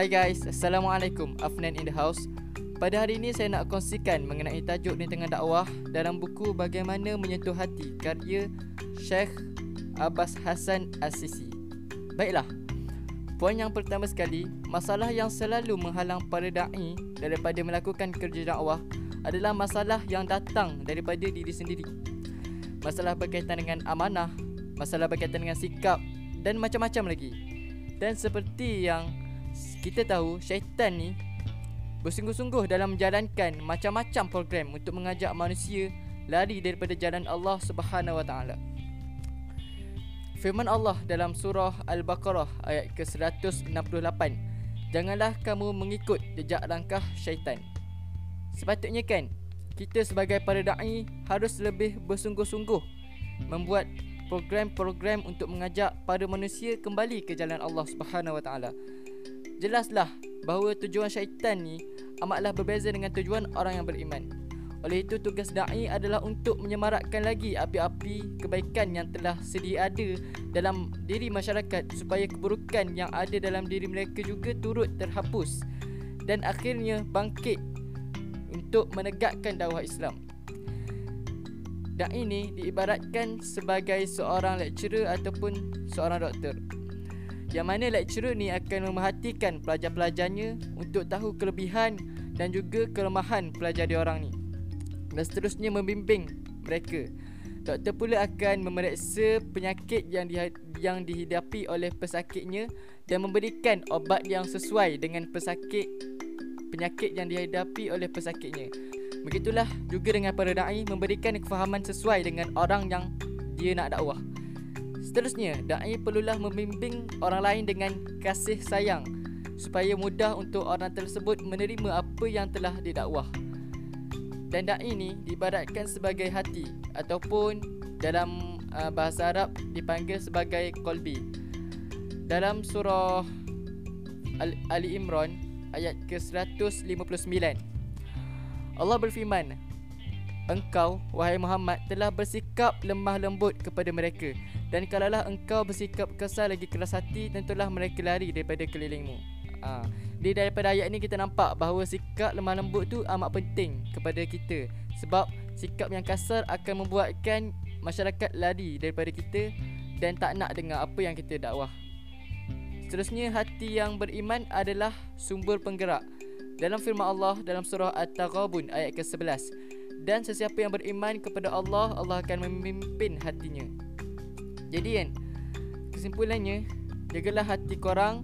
Hai guys, Assalamualaikum Afnan in the house. Pada hari ini saya nak kongsikan mengenai tajuk di tengah dakwah Dalam buku Bagaimana Menyentuh Hati Karya Syekh Abbas Hassan As-Sisi Baiklah Poin yang pertama sekali Masalah yang selalu menghalang para da'i Daripada melakukan kerja dakwah Adalah masalah yang datang daripada diri sendiri. Masalah berkaitan dengan amanah Masalah berkaitan dengan sikap Dan macam-macam lagi. Dan seperti yang kita tahu syaitan ni bersungguh-sungguh dalam menjalankan macam-macam program untuk mengajak manusia lari daripada jalan Allah Subhanahu Wa Taala. Firman Allah dalam surah Al-Baqarah ayat ke-168, "Janganlah kamu mengikut jejak langkah syaitan." Sepatutnya kan kita sebagai para dai harus lebih bersungguh-sungguh membuat program-program untuk mengajak para manusia kembali ke jalan Allah Subhanahu Taala. Jelaslah bahawa tujuan syaitan ni amatlah berbeza dengan tujuan orang yang beriman. Oleh itu tugas dai adalah untuk menyemarakkan lagi api-api kebaikan yang telah sedia ada dalam diri masyarakat supaya keburukan yang ada dalam diri mereka juga turut terhapus dan akhirnya bangkit untuk menegakkan dakwah Islam. Dai ini diibaratkan sebagai seorang lecturer ataupun seorang doktor yang mana lecturer ni akan memerhatikan pelajar-pelajarnya untuk tahu kelebihan dan juga kelemahan pelajar diorang ni dan seterusnya membimbing mereka. Doktor pula akan memeriksa penyakit yang di, yang dihidapi oleh pesakitnya dan memberikan obat yang sesuai dengan pesakit penyakit yang dihadapi oleh pesakitnya. Begitulah juga dengan para dai memberikan kefahaman sesuai dengan orang yang dia nak dakwah. Seterusnya, da'i perlulah membimbing orang lain dengan kasih sayang supaya mudah untuk orang tersebut menerima apa yang telah didakwah. Dan da'i ini dibaratkan sebagai hati ataupun dalam uh, bahasa Arab dipanggil sebagai kolbi. Dalam surah Al- Ali Imran ayat ke-159 Allah berfirman Engkau, wahai Muhammad, telah bersikap lemah lembut kepada mereka. Dan kalaulah engkau bersikap kesal lagi keras hati Tentulah mereka lari daripada kelilingmu. Ha. Di daripada ayat ini kita nampak bahawa sikap lemah lembut tu amat penting kepada kita. Sebab sikap yang kasar akan membuatkan masyarakat lari daripada kita Dan tak nak dengar apa yang kita dakwah. Seterusnya hati yang beriman adalah sumber penggerak. Dalam firman Allah dalam surah At-Taghabun ayat ke-11 Dan sesiapa yang beriman kepada Allah Allah akan memimpin hatinya. Jadi kan Kesimpulannya Jagalah hati korang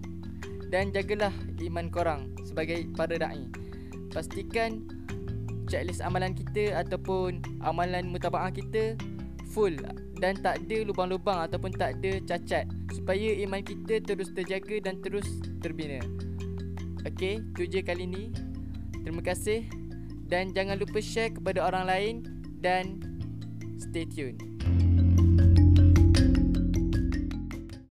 Dan jagalah iman korang Sebagai para da'i. Pastikan Checklist amalan kita Ataupun Amalan mutabaah kita Full Dan tak ada lubang-lubang Ataupun tak ada cacat Supaya iman kita terus terjaga Dan terus terbina. Okay Itu je kali ni. Terima kasih Dan jangan lupa share kepada orang lain Dan Stay tuned